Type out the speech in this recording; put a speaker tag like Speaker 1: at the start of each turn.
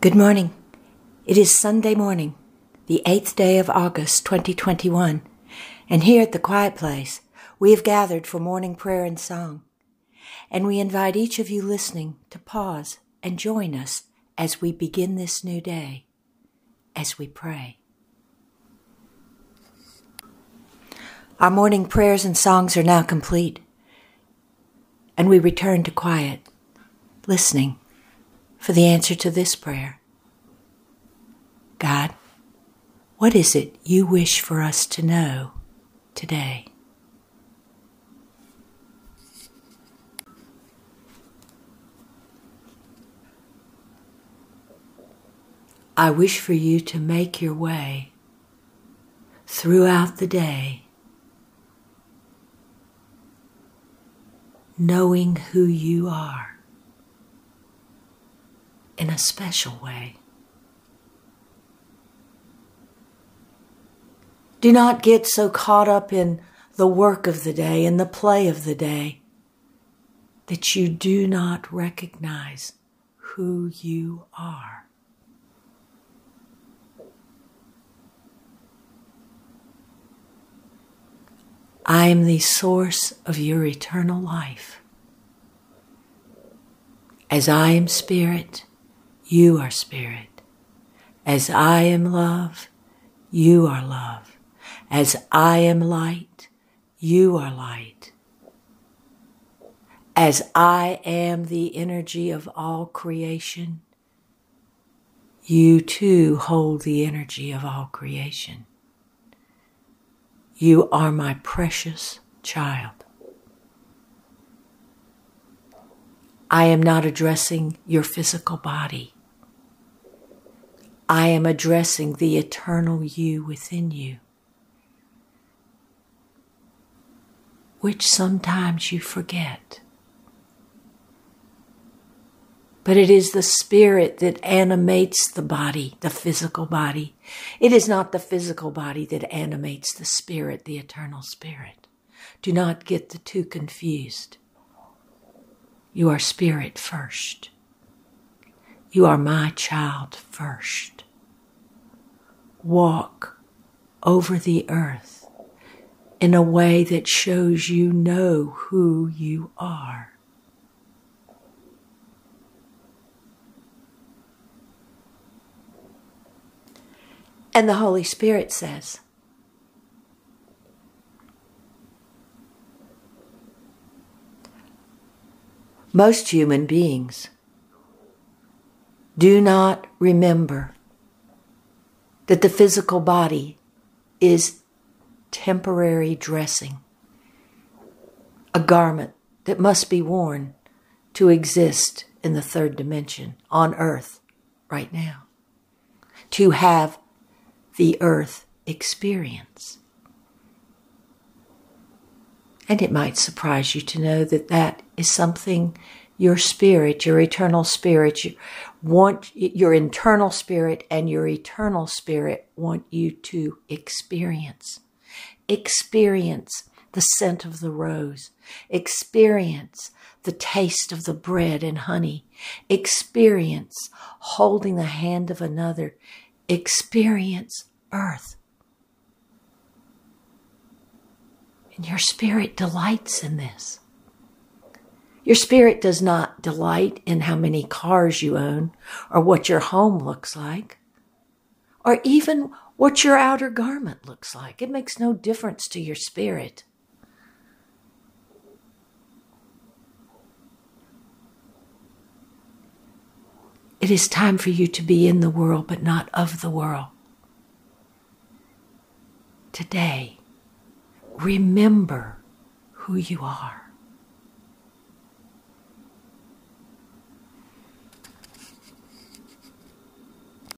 Speaker 1: Good morning. It is Sunday morning, the 8th day of August 2021, and here at the Quiet Place, we have gathered for morning prayer and song. And we invite each of you listening to pause and join us as we begin this new day, as we pray. Our morning prayers and songs are now complete, and we return to quiet, listening for the answer to this prayer God, what is it you wish for us to know today? I wish for you to make your way throughout the day, knowing who you are in a special way. Do not get so caught up in the work of the day and the play of the day that you do not recognize who you are. I am the source of your eternal life. As I am spirit, you are spirit. As I am love, you are love. As I am light, you are light. As I am the energy of all creation, you too hold the energy of all creation. You are my precious child. I am not addressing your physical body. I am addressing the eternal you within you, which sometimes you forget. But it is the spirit that animates the body, the physical body. It is not the physical body that animates the spirit, the eternal spirit. Do not get the two confused. You are spirit first. You are my child first. Walk over the earth in a way that shows you know who you are. And the Holy Spirit says, Most human beings do not remember that the physical body is temporary dressing, a garment that must be worn to exist in the third dimension on earth right now, to have the earth experience. And it might surprise you to know that that is something your spirit, your eternal spirit, you want your internal spirit and your eternal spirit want you to experience. Experience the scent of the rose. Experience the taste of the bread and honey. Experience holding the hand of another. Experience earth. And your spirit delights in this. Your spirit does not delight in how many cars you own or what your home looks like or even what your outer garment looks like. It makes no difference to your spirit. It is time for you to be in the world, but not of the world. Today, remember who you are.